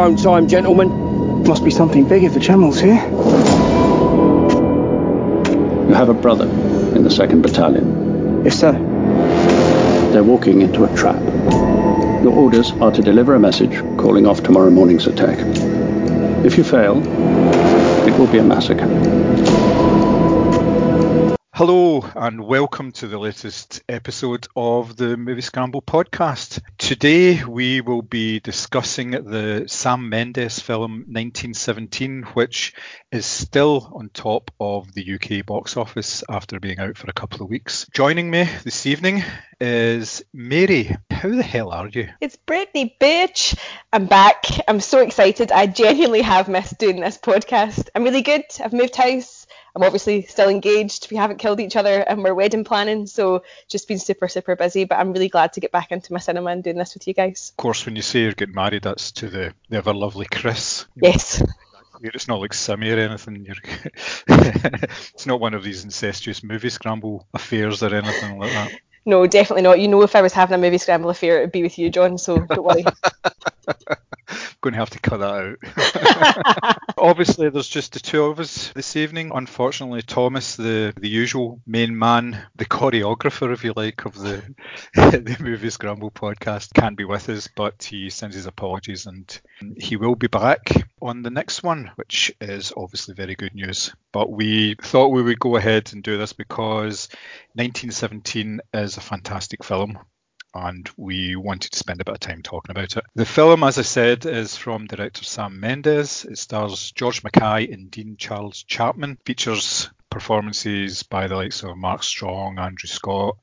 your own time, gentlemen. Must be something big if the Channel's here. You have a brother in the 2nd Battalion. Yes, sir. They're walking into a trap. Your orders are to deliver a message calling off tomorrow morning's attack. If you fail, it will be a massacre. Hello, and welcome to the latest episode of the Movie Scramble podcast. Today we will be discussing the Sam Mendes film 1917, which is still on top of the UK box office after being out for a couple of weeks. Joining me this evening is Mary. How the hell are you? It's Brittany, bitch. I'm back. I'm so excited. I genuinely have missed doing this podcast. I'm really good. I've moved house. I'm obviously still engaged. We haven't killed each other and we're wedding planning. So just been super, super busy. But I'm really glad to get back into my cinema and doing this with you guys. Of course, when you say you're getting married, that's to the, the ever lovely Chris. Yes. It's not like Simmy or anything. it's not one of these incestuous movie scramble affairs or anything like that. No, definitely not. You know, if I was having a movie scramble affair, it would be with you, John. So don't worry. I'm going to have to cut that out. Obviously, there's just the two of us this evening. Unfortunately, Thomas, the the usual main man, the choreographer, if you like, of the the Movie Scramble podcast, can't be with us, but he sends his apologies and he will be back on the next one, which is obviously very good news. But we thought we would go ahead and do this because 1917 is a fantastic film and we wanted to spend a bit of time talking about it. The film, as I said, is from director Sam Mendes. It stars George Mackay and Dean Charles Chapman. Features performances by the likes of Mark Strong, Andrew Scott,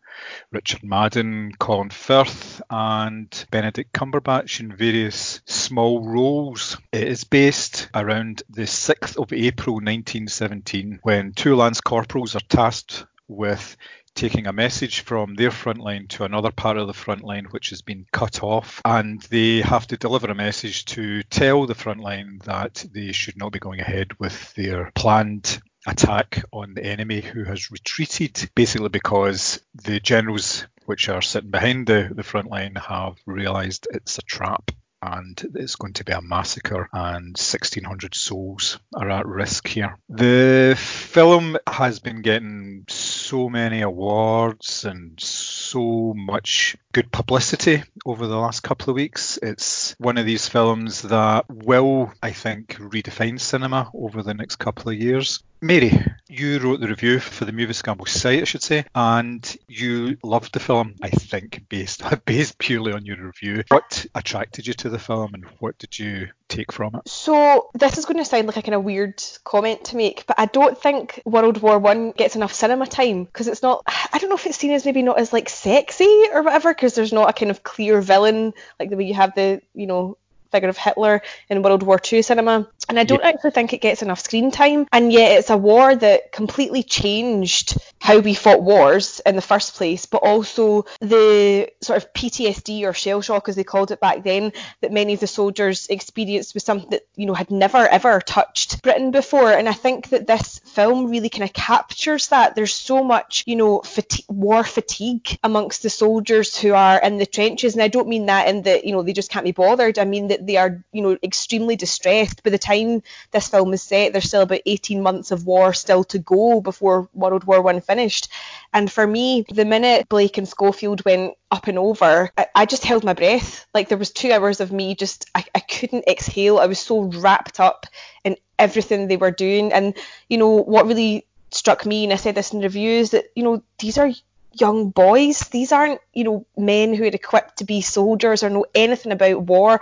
Richard Madden, Colin Firth, and Benedict Cumberbatch in various small roles. It is based around the 6th of April 1917 when two lance corporals are tasked with taking a message from their front line to another part of the front line which has been cut off and they have to deliver a message to tell the front line that they should not be going ahead with their planned attack on the enemy who has retreated basically because the generals which are sitting behind the, the front line have realized it's a trap and it's going to be a massacre, and 1,600 souls are at risk here. The film has been getting so many awards and so much good publicity over the last couple of weeks. It's one of these films that will, I think, redefine cinema over the next couple of years. Mary, you wrote the review for the Movie Scramble site, I should say, and you loved the film, I think, based based purely on your review. What attracted you to the film and what did you take from it? So this is going to sound like a kind of weird comment to make, but I don't think World War One gets enough cinema time because it's not. I don't know if it's seen as maybe not as like sexy or whatever because there's not a kind of clear villain like the way you have the you know figure of Hitler in World War II cinema. And I don't yeah. actually think it gets enough screen time. And yet it's a war that completely changed how we fought wars in the first place, but also the sort of PTSD or shell shock, as they called it back then, that many of the soldiers experienced was something that, you know, had never ever touched Britain before. And I think that this film really kind of captures that. There's so much, you know, fatigue, war fatigue amongst the soldiers who are in the trenches. And I don't mean that in that, you know, they just can't be bothered. I mean that they are, you know, extremely distressed. By the time this film is set, there's still about 18 months of war still to go before World War One finished. And for me, the minute Blake and Schofield went up and over, I, I, just held my breath. Like there was two hours of me just, I, I couldn't exhale. I was so wrapped up in everything they were doing. And, you know, what really struck me, and I said this in reviews, that, you know, these are young boys. These aren't, you know, men who are equipped to be soldiers or know anything about war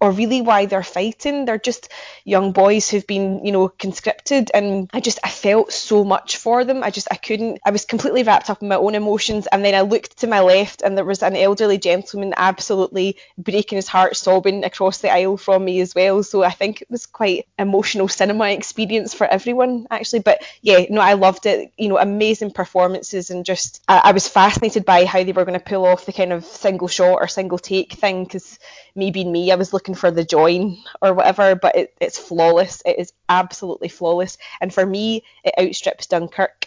or really why they're fighting. They're just young boys who've been, you know, conscripted and I just I felt so much for them. I just I couldn't I was completely wrapped up in my own emotions and then I looked to my left and there was an elderly gentleman absolutely breaking his heart sobbing across the aisle from me as well. So I think it was quite emotional cinema experience for everyone actually. But yeah, no, I loved it. You know, amazing performances and just I, I was fascinated by how they were going to pull off the kind of single shot or single take thing because me being me, I was looking for the join or whatever, but it, it's flawless. It is absolutely flawless. And for me, it outstrips Dunkirk.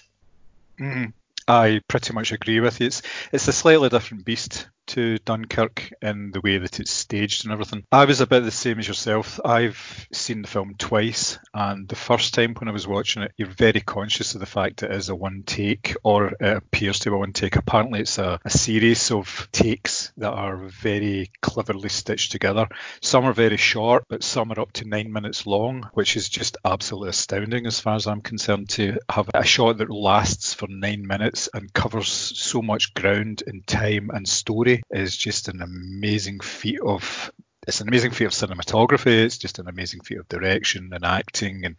Mm, I pretty much agree with you. It's it's a slightly different beast to Dunkirk in the way that it's staged and everything. I was a bit the same as yourself. I've seen the film twice, and the first time when I was watching it, you're very conscious of the fact it is a one take, or it appears to be a one take. Apparently, it's a, a series of takes that are very cleverly stitched together. Some are very short, but some are up to nine minutes long, which is just absolutely astounding as far as I'm concerned to have a shot that lasts for nine minutes and covers so much ground in time and story is just an amazing feat of it's an amazing feat of cinematography. It's just an amazing feat of direction and acting and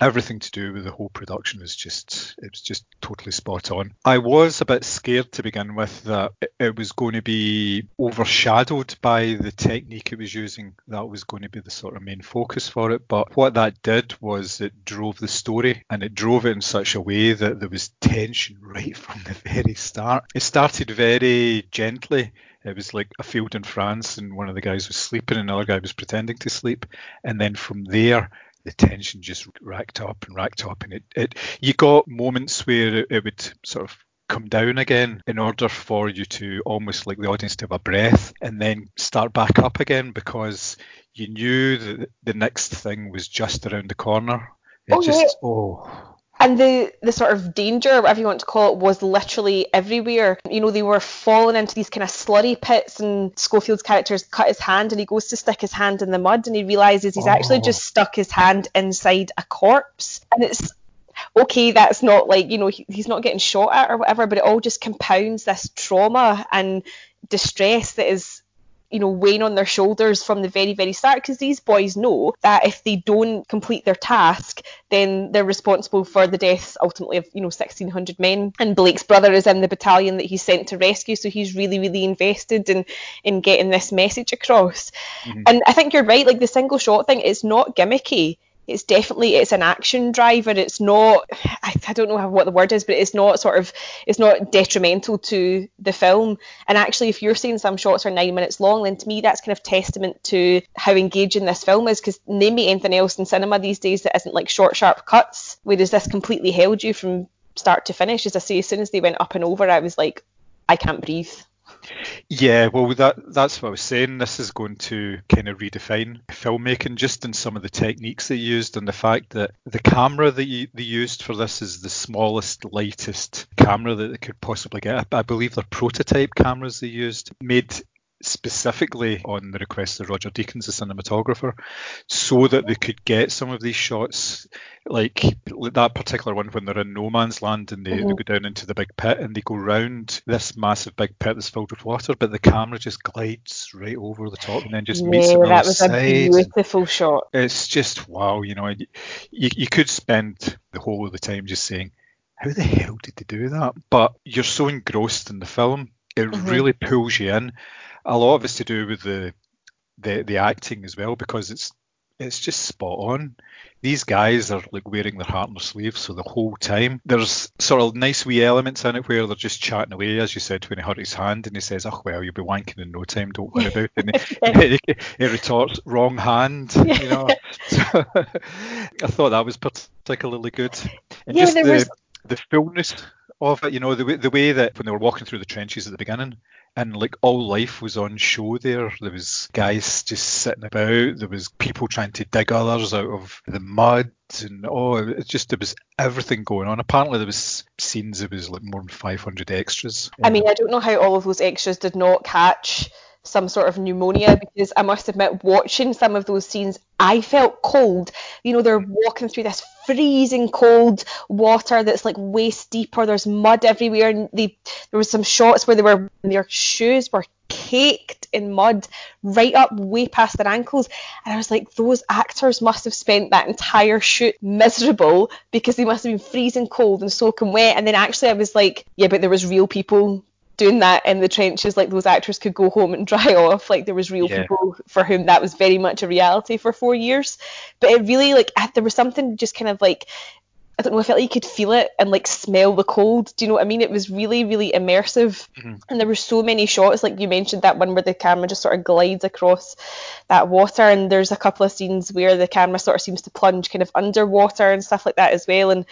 everything to do with the whole production was just it was just totally spot on. I was a bit scared to begin with that it was going to be overshadowed by the technique it was using. That was going to be the sort of main focus for it. But what that did was it drove the story and it drove it in such a way that there was tension right from the very start. It started very gently it was like a field in France and one of the guys was sleeping and another guy was pretending to sleep and then from there the tension just racked up and racked up, and it, it you got moments where it, it would sort of come down again in order for you to almost like the audience to have a breath and then start back up again because you knew that the next thing was just around the corner. It oh, just yeah. oh and the the sort of danger, whatever you want to call it, was literally everywhere. You know, they were falling into these kind of slurry pits, and Schofield's character's cut his hand, and he goes to stick his hand in the mud, and he realizes he's oh. actually just oh. stuck his hand inside a corpse, and it's okay, that's not like you know he, he's not getting shot at or whatever, but it all just compounds this trauma and distress that is you know, weighing on their shoulders from the very, very start because these boys know that if they don't complete their task, then they're responsible for the deaths ultimately of, you know, 1,600 men. And Blake's brother is in the battalion that he's sent to rescue, so he's really, really invested in, in getting this message across. Mm-hmm. And I think you're right, like the single shot thing is not gimmicky it's definitely it's an action driver. It's not I, I, don't know what the word is but it's not sort of it's not detrimental to the film. And actually if you're seeing some shots are nine minutes long then to me that's kind of testament to how engaging this film is because name me anything else in cinema these days that isn't like short sharp cuts whereas this completely held you from start to finish. As i say as soon as they went up and over i was like i can't breathe yeah, well, that that's what I was saying. This is going to kind of redefine filmmaking just in some of the techniques they used and the fact that the camera that they used for this is the smallest, lightest camera that they could possibly get. I believe they're prototype cameras they used, made specifically on the request of Roger Deakins, the cinematographer, so that they could get some of these shots, like that particular one when they're in no man's land and they, mm-hmm. they go down into the big pit and they go round this massive big pit that's filled with water, but the camera just glides right over the top and then just yeah, meets on that was side. a beautiful shot. It's just wow, you know, you, you could spend the whole of the time just saying, how the hell did they do that? But you're so engrossed in the film, it mm-hmm. really pulls you in a lot of it's to do with the the the acting as well because it's it's just spot on. These guys are like wearing their heart on their sleeves for the whole time. There's sort of nice wee elements in it where they're just chatting away, as you said, when he hurt his hand and he says, Oh, well, you'll be wanking in no time, don't worry about it. And he, he, he, retorts, Wrong hand, you know. so, I thought that was particularly good. And yeah, just there the, was... the fullness of it, you know, the, the way that when they were walking through the trenches at the beginning, and like all life was on show there. There was guys just sitting about. There was people trying to dig others out of the mud, and oh, it just there was everything going on. Apparently, there was scenes. There was like more than 500 extras. I mean, I don't know how all of those extras did not catch some sort of pneumonia because I must admit, watching some of those scenes, I felt cold. You know, they're walking through this freezing cold water that's like waist deep, or there's mud everywhere. And they, there was some shots where they were their shoes were caked in mud right up way past their ankles. And I was like, those actors must have spent that entire shoot miserable because they must have been freezing cold and soaking wet. And then actually, I was like, yeah, but there was real people doing that in the trenches like those actors could go home and dry off like there was real yeah. people for whom that was very much a reality for four years but it really like there was something just kind of like I don't know, I felt like you could feel it and like smell the cold. Do you know what I mean? It was really, really immersive. Mm-hmm. And there were so many shots, like you mentioned that one where the camera just sort of glides across that water. And there's a couple of scenes where the camera sort of seems to plunge kind of underwater and stuff like that as well. And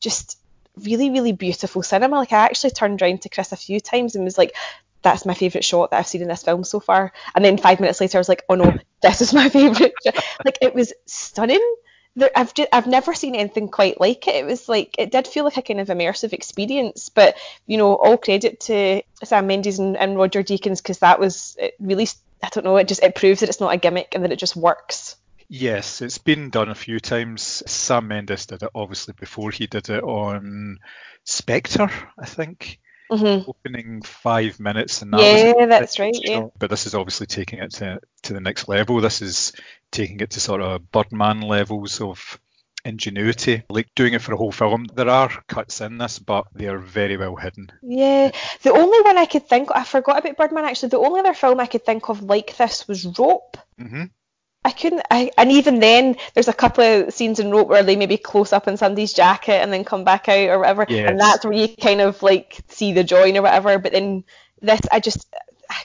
just really, really beautiful cinema. Like I actually turned around to Chris a few times and was like, that's my favourite shot that I've seen in this film so far. And then five minutes later, I was like, oh no, this is my favourite. like it was stunning. There, I've just, I've never seen anything quite like it. It was like it did feel like a kind of immersive experience. But you know, all credit to Sam Mendes and, and Roger Deakins because that was it really. I don't know. It just it proves that it's not a gimmick and that it just works. Yes, it's been done a few times. Sam Mendes did it obviously before he did it on Spectre, I think. Mm-hmm. Opening five minutes and that yeah, that's right. Yeah. But this is obviously taking it to to the next level. This is taking it to sort of Birdman levels of ingenuity, like doing it for a whole film. There are cuts in this, but they are very well hidden. Yeah, the only one I could think, I forgot about Birdman actually. The only other film I could think of like this was Rope. Mm-hmm. I couldn't, I, and even then, there's a couple of scenes in Rope where they maybe close up in somebody's jacket and then come back out or whatever, Yes. and that's where you kind of like see the join or whatever. But then this, I just,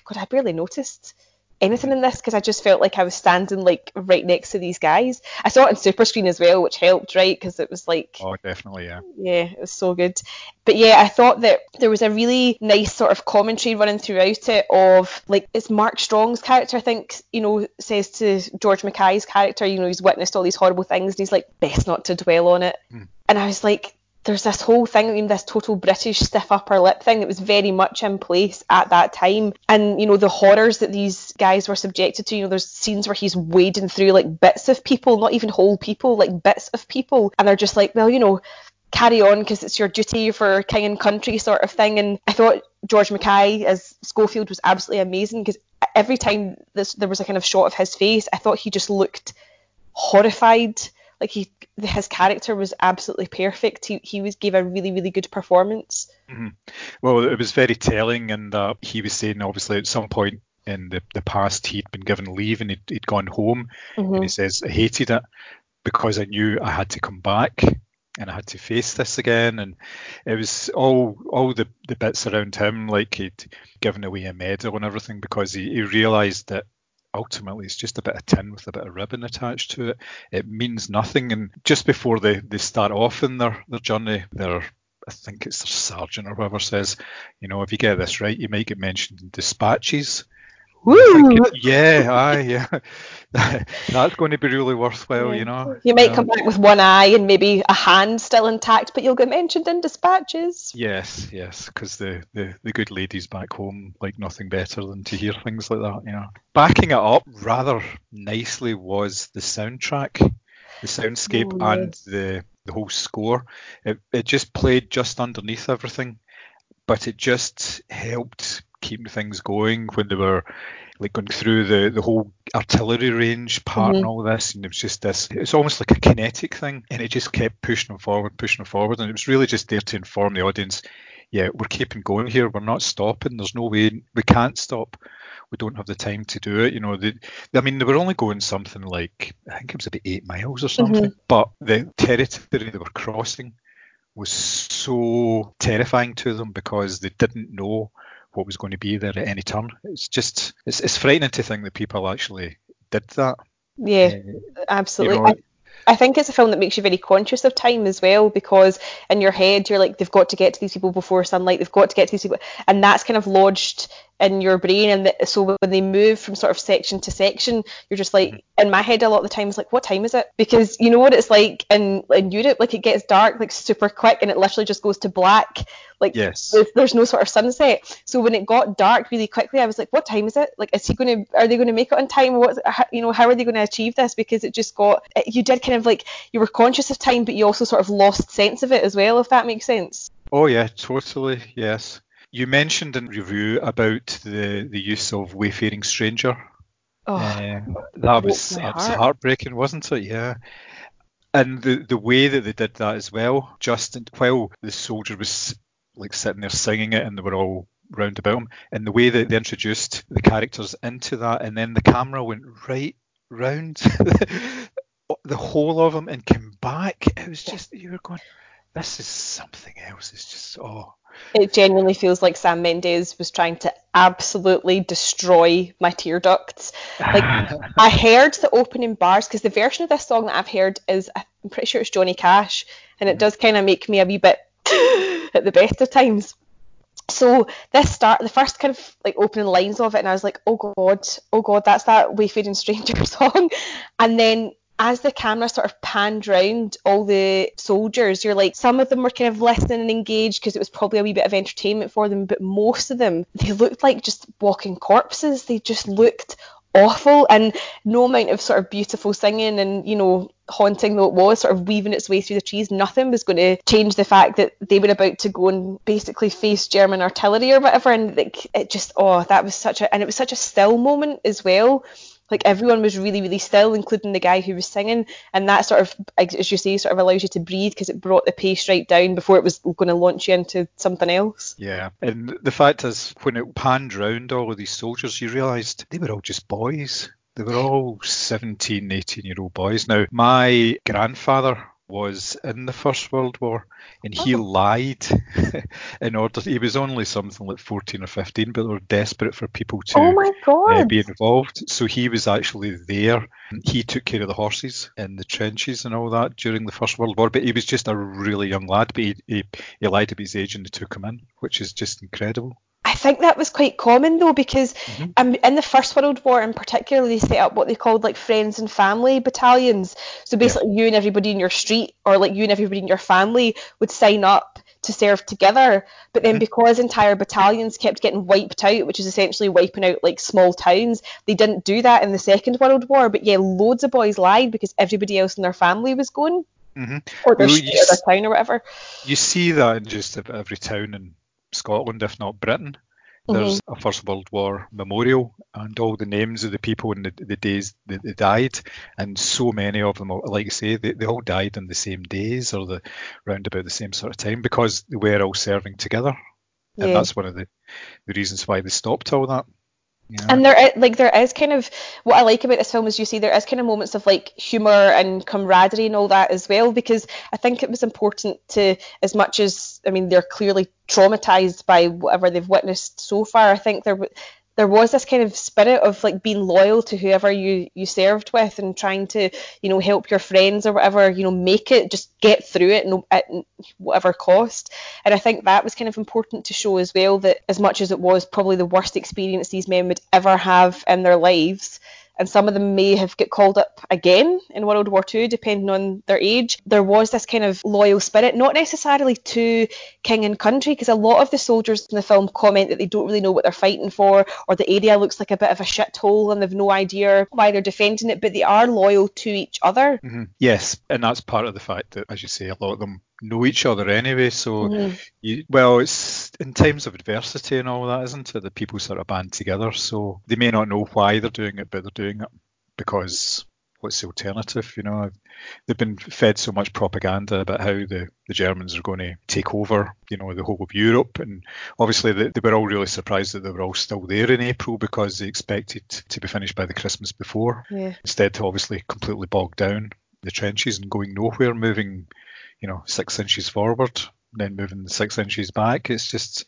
God, I barely noticed anything in this because I just felt like I was standing like right next to these guys. I saw it on super screen as well, which helped, right? Because it was like, Oh, definitely, yeah. yeah, it was so good. But yeah, I thought that there was a really nice sort of commentary running throughout it of like it's Mark Strong's character, I think, you know, says to George Mackay's character, you know, he's witnessed all these horrible things and he's like, best not to dwell on it. Hmm. And I was like, there's this whole thing, I mean, this total British stiff upper lip thing that was very much in place at that time. And, you know, the horrors that these guys were subjected to, you know, there's scenes where he's wading through like bits of people, not even whole people, like bits of people. And they're just like, well, you know, carry on because it's your duty for king and country sort of thing. And I thought George Mackay as Schofield was absolutely amazing because every time this, there was a kind of shot of his face, I thought he just looked horrified. Like he, his character was absolutely perfect. He, he was gave a really, really good performance. Well, it was very telling, and uh, he was saying obviously at some point in the, the past he'd been given leave and he'd, he'd gone home, and he says I hated it because I knew I had to come back and I had to face this again, and it was all all the, the bits around him like he'd given away a medal and everything because he, he realised that ultimately it's just a bit of tin with a bit of ribbon attached to it. It means nothing, and just before they, they start off in their, their journey, their I think it's their sergeant or whoever says, you know, if you get this right, you might get mentioned in dispatches. Woo! Yeah, aye, yeah. That's going to be really worthwhile, you know. You might Um, come back with one eye and maybe a hand still intact, but you'll get mentioned in dispatches. Yes, yes, because the, the, the good ladies back home like nothing better than to hear things like that, you know. Backing it up rather nicely was the soundtrack, the soundscape, Oh, yeah. and the the whole score. It it just played just underneath everything, but it just helped keep things going when they were like going through the, the whole artillery range part and mm-hmm. all this and it was just this it's almost like a kinetic thing and it just kept pushing them forward pushing them forward and it was really just there to inform the audience yeah we're keeping going here we're not stopping there's no way we can't stop we don't have the time to do it you know they, i mean they were only going something like i think it was about eight miles or something mm-hmm. but the territory they were crossing was so terrifying to them because they didn't know what was going to be there at any turn. It's just it's, it's frightening to think that people actually did that. Yeah, uh, absolutely. you know- I, I think it's a film that makes you very conscious of time as well because in your head you're like they've got to get to these people before sunlight, they've got to get to these people, and that's kind of lodged in your brain. And th- so when they move from sort of section to section, you're just like Mm-hmm. in my head a lot of the time it's like what time is it? Because you know what it's like in in Europe, like it gets dark like super quick and it literally just goes to black. Like Yes. there's, there's no sort of sunset. So when it got dark really quickly, I was like, what time is it? Like, is he going to, are they going to make it on time? What, how- you know, how are they going to achieve this? Because it just got, you did kind of like, you were conscious of time, but you also sort of lost sense of it as well, if that makes sense. Oh yeah, totally. Yes. You mentioned in review about the the use of Wayfaring Stranger. Oh, Uh, that was that was heart. heartbreaking, wasn't it? Yeah. And the the way that they did that as well, just while the soldier was like sitting there singing it, and they were all round about him, and the way that they introduced the characters into that, and then the camera went right round the whole of them and came back. It was just you were going, this is something else. It's just oh. It genuinely feels like Sam Mendes was trying to absolutely destroy my tear ducts. Like, I heard the opening bars because the version of this song that I've heard is, I'm pretty sure it's Johnny Cash, and it mm-hmm. does kind of make me a wee bit at the best of times. so this start the first kind of like opening lines of it and I was like oh god oh god that's that Wayfaring Stranger song and then as the camera sort of panned round all the soldiers you're like some of them were kind of listening and engaged because it was probably a wee bit of entertainment for them but most of them they looked like just walking corpses. They just looked awful and no amount of sort of beautiful singing and you know haunting though it was sort of weaving its way through the trees. Nothing was going to change the fact that they were about to go and basically face german artillery or whatever. And like it just oh that was such a and it was such a still moment as well like everyone was really really still including the guy who was singing and that sort of as you say sort of allows you to breathe because it brought the pace right down before it was going to launch you into something else. Yeah and the fact is when it panned round all of these soldiers you realized they were all just boys. They were all 17 18 year old boys. Now my grandfather was in the First World War, and he oh. lied in order. He was only something like 14 or 15, but they were desperate for people to oh uh, be involved. So he was actually there. He took care of the horses in the trenches and all that during the First World War. But he was just a really young lad. But he, he, he lied about his age and they took him in, which is just incredible. I think that was quite common though, because mm-hmm. um, in the First World War in particular, they set up what they called like friends and family battalions. So basically, yeah. you and everybody in your street, or like you and everybody in your family, would sign up to serve together. But then, mm-hmm. because entire battalions kept getting wiped out, which is essentially wiping out like small towns, they didn't do that in the Second World War. But yeah, loads of boys lied because everybody else in their family was going. Mm-hmm. Or their, well, street, or their town or whatever. You see that in just about every town in Scotland, if not Britain. There's mm-hmm. a First World War memorial and all the names of the people and the, the days that they died, and so many of them, like I say, they, they all died on the same days or the round about the same sort of time because they were all serving together, yeah. and that's one of the, the reasons why they stopped all that. Yeah. And there, like, there is kind of what I like about this film is you see there is kind of moments of like humor and camaraderie and all that as well because I think it was important to, as much as I mean, they're clearly traumatized by whatever they've witnessed so far. I think there there was this kind of spirit of like being loyal to whoever you you served with and trying to you know help your friends or whatever you know make it just get through it at whatever cost. And i think that was kind of important to show as well that as much as it was probably the worst experience these men would ever have in their lives and some of them may have got called up again in World War II, depending on their age. There was this kind of loyal spirit, not necessarily to king and country, because a lot of the soldiers in the film comment that they don't really know what they're fighting for, or the area looks like a bit of a shithole and they've no idea why they're defending it, but they are loyal to each other. Mm-hmm. Yes, and that's part of the fact that, as you say, a lot of them know each other anyway. So, mm-hmm. you, well, it's in times of adversity and all that, isn't it? That people sort of band together. So they may not know why they're doing it, but they're doing it because what's the alternative? You know, they've been fed so much propaganda about how the, the Germans are going to take over, you know, the whole of Europe. And obviously, they, they were all really surprised that they were all still there in April because they expected to be finished by the Christmas before. Yeah. Instead, obviously, completely bogged down the trenches and going nowhere, moving you know six inches forward, then moving six inches back. It's just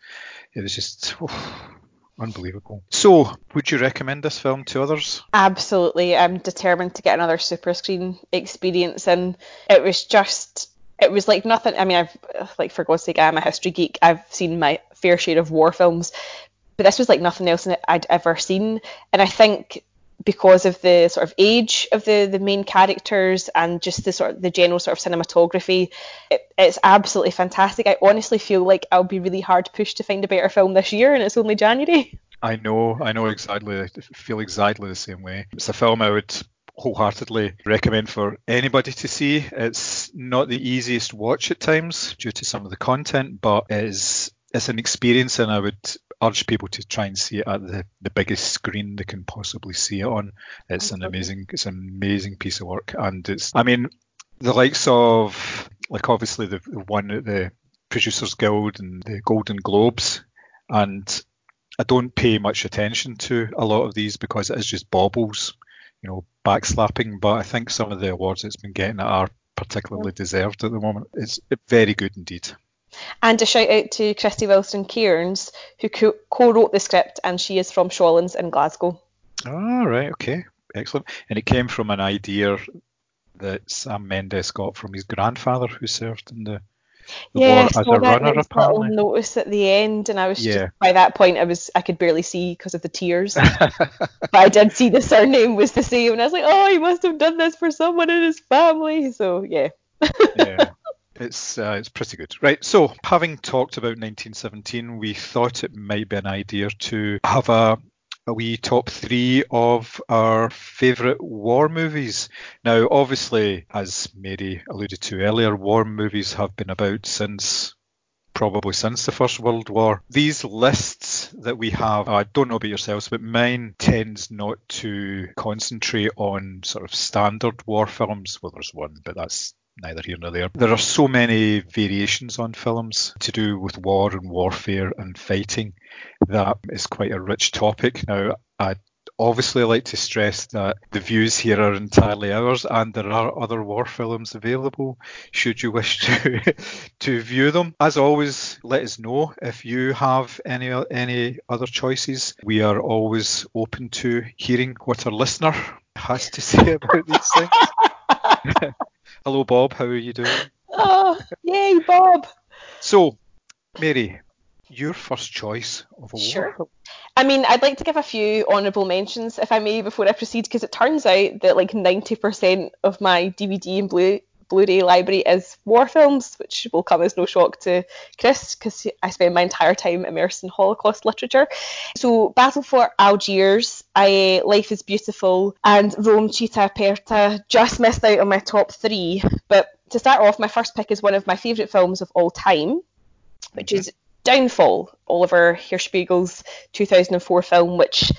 it was just. Oh, unbelievable. So, would you recommend this film to others? Absolutely. I'm determined to get another super screen experience, and it was just. It was like nothing. I mean, I've like for God's sake, I'm a history geek. I've seen my fair share of war films, but this was like nothing else I'd ever seen. And I think because of the sort of age of the the main characters and just the sort of the general sort of cinematography it, it's absolutely fantastic. I honestly feel like i'll be really hard pushed to find a better film this year and it's only january. I know i know exactly i feel exactly the same way. It's a film i would wholeheartedly recommend for anybody to see. It's not the easiest watch at times due to some of the content but it is it's an experience and I would urge people to try and see it at the, the biggest screen they can possibly see it on. It's an amazing it's an amazing piece of work and it's I mean the likes of like obviously the, the one at the Producers Guild and the Golden Globes and I don't pay much attention to a lot of these because it is just baubles, you know, backslapping. But I think some of the awards it's been getting are particularly deserved at the moment. It's very good indeed. And a shout out to Krysty Wilson Cairns, who co wrote the script, and she is from Shawlands in Glasgow. Oh, right, okay, excellent. And it came from an idea that Sam Mendes got from his grandfather, who served in the the yeah, war as a runner, apparently. little notice at the end, and I was Yeah. just by that point I was I could barely see because of the tears. but I did see the surname was the same, and I was like, oh, he must have done this for someone in his family. So yeah. yeah. It's uh, it's pretty good. Right. So, having talked about 1917, we thought it might be an idea to have a a wee top three of our favourite war movies. Now, obviously, as Mary alluded to earlier, war movies have been about since probably since the First World War. These lists that we have, I don't know about yourselves, but mine tends not to concentrate on sort of standard war films. Well, there's one, but that's neither here nor there. There are so many variations on films to do with war and warfare and fighting that is quite a rich topic. Now, I obviously like to stress that the views here are entirely ours and there are other war films available should you wish to to view them as always let us know if you have any any other choices we are always open to hearing what our listener has to say about these things hello bob how are you doing Oh, yay, Bob. so mary your first choice of a war Sure. I mean, I'd like to give a few honourable mentions, if I may, before I proceed, because it turns out that like 90% of my DVD and Blu- Blu-ray library is war films, which will come as no shock to Chris, because I spend my entire time immersed in Holocaust literature. So, Battle for Algiers, I, Life is Beautiful, and Rome Città Aperta just missed out on my top three. But to start off, my first pick is one of my favourite films of all time, which is Downfall, Oliver Hirschbiegel's 2004 film, which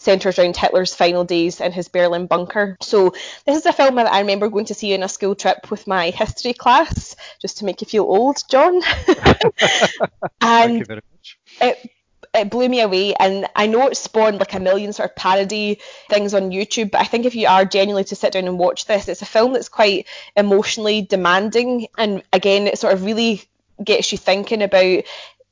centres around Hitler's final days in his Berlin bunker. So this is a film that I remember going to see in a school trip with my history class, just to make you feel old, John. thank you and very much it it blew me away and I know it spawned like a million sort of parody things on YouTube, but I think if you are genuinely to sit down and watch this, it's a film that's quite emotionally demanding and again it sort of really gets you thinking about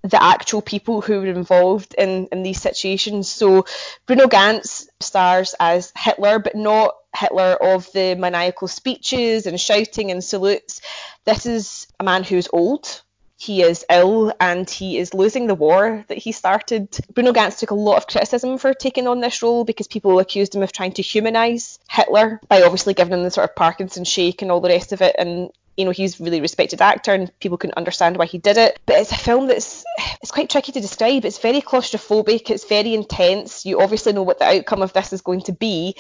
the actual people who were involved in, in these situations. So Bruno Ganz stars as Hitler, but not Hitler of the maniacal speeches and shouting and salutes. This is a man who's old. He is ill and he is losing the war that he started. Bruno Ganz took a lot of criticism for taking on this role because people accused him of trying to humanise Hitler by obviously giving him the sort of Parkinson shake and all the rest of it. And you know he's a really respected actor and people couldn't understand why he did it. But it's a film that's it's quite tricky to describe. It's very claustrophobic. It's very intense. You obviously know what the outcome of this is going to be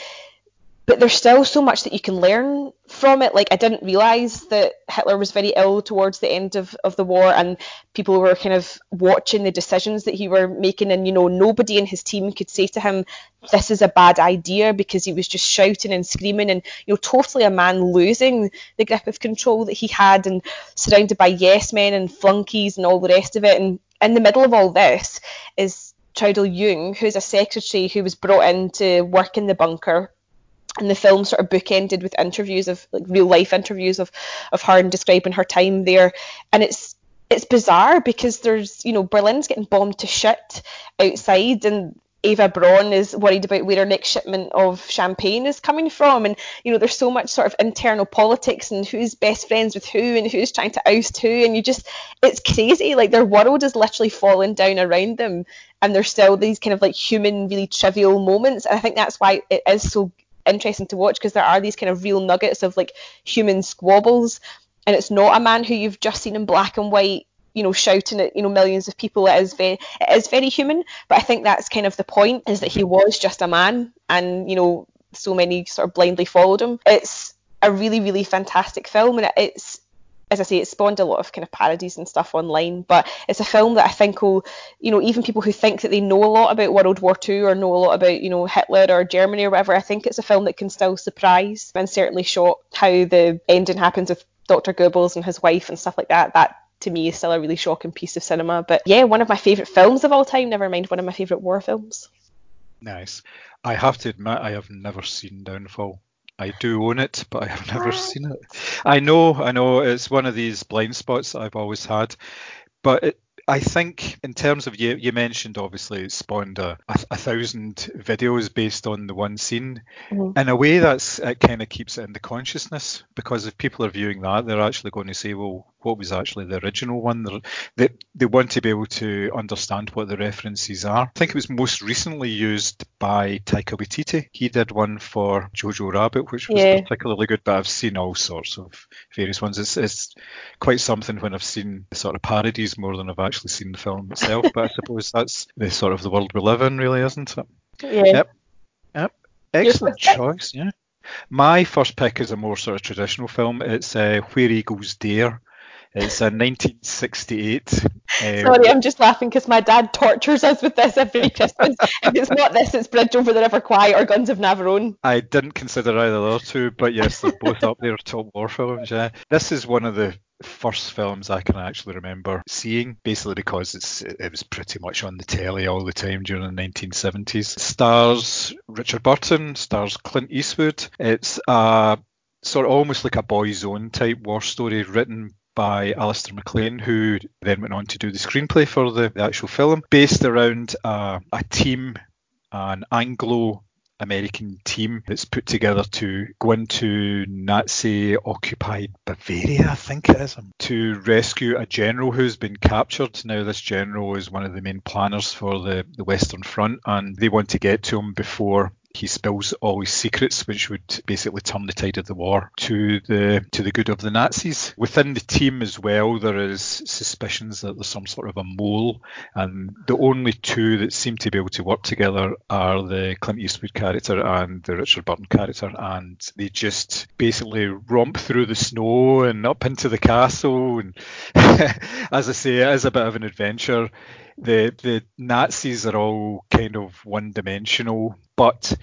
but there's still so much that you can learn from it. Like I didn't realise that Hitler was very ill towards the end of, of the war and people were kind of watching the decisions that he were making and you know nobody in his team could say to him this is a bad idea because he was just shouting and screaming and you know totally a man losing the grip of control that he had and surrounded by yes men and flunkies and all the rest of it and in the middle of all this is Traudl Junge who's a secretary who was brought in to work in the bunker and the film sort of bookended with interviews of like real life interviews of of her and describing her time there. And it's it's bizarre because there's you know Berlin's getting bombed to shit outside and Eva Braun is worried about where her next shipment of champagne is coming from. And you know there's so much sort of internal politics and who's best friends with who and who's trying to oust who. And you just it's crazy. Like their world is literally falling down around them. And there's still these kind of like human really trivial moments. And I think that's why it is so interesting to watch because there are these kind of real nuggets of like human squabbles. And it's not a man who you've just seen in black and white you know shouting at you know millions of people. It is very it is very human. But i think that's kind of the point is that he was just a man and you know so many sort of blindly followed him. It's a really really fantastic film and it's as I say, it spawned a lot of kind of parodies and stuff online, but it's a film that I think will, you know, even people who think that they know a lot about World War II or know a lot about, you know, Hitler or Germany or whatever, I think it's a film that can still surprise and certainly shock how the ending happens with Dr. Goebbels and his wife and stuff like that. That to me is still a really shocking piece of cinema. But yeah, one of my favourite films of all time, never mind one of my favourite war films. Nice. I have to admit, I have never seen Downfall. I do own it, but I have never ah. seen it. I know, I know, it's one of these blind spots that I've always had, but it, I think in terms of you, you mentioned obviously it spawned a, a, a thousand videos based on the one scene. Mm-hmm. In a way, that's it kind of keeps it in the consciousness because if people are viewing that, they're actually going to say, well, what was actually the original one? They're, they they want to be able to understand what the references are. I think it was most recently used by Taika Waititi. He did one for Jojo Rabbit, which was Yeah. particularly good, but I've seen all sorts of various ones. It's, it's quite something when I've seen sort of parodies more than I've actually seen the film itself. but I suppose that's the sort of the world we live in, really, isn't it? Yeah. Yep. Yep. Excellent choice, yeah. My first pick is a more sort of traditional film. It's uh, Where Eagles Dare. It's a 1968. um, Sorry, I'm just laughing because my dad tortures us with this every Christmas. if it's not this, it's Bridge Over the River Kwai or Guns of Navarone. I didn't consider either of the other two, but yes, they're both up there, top war films. Yeah, this is one of the first films I can actually remember seeing, basically because it's it was pretty much on the telly all the time during the 1970s. Stars Richard Burton, stars Clint Eastwood. It's a sort of almost like a boy's own type war story written by Alistair MacLean, who then went on to do the screenplay for the, the actual film, based around uh, a team, an Anglo American team that's put together to go into Nazi occupied Bavaria, I think it is, um, to rescue a general who's been captured. Now, this general is one of the main planners for the, the Western Front, and they want to get to him before he spills all his secrets, which would basically turn the tide of the war to the to the good of the Nazis. Within the team as well, there is suspicions that there's some sort of a mole, and the only two that seem to be able to work together are the Clint Eastwood character and the Richard Burton character, and they just basically romp through the snow and up into the castle. And as I say, it is a bit of an adventure the the Nazis are all kind of one dimensional, but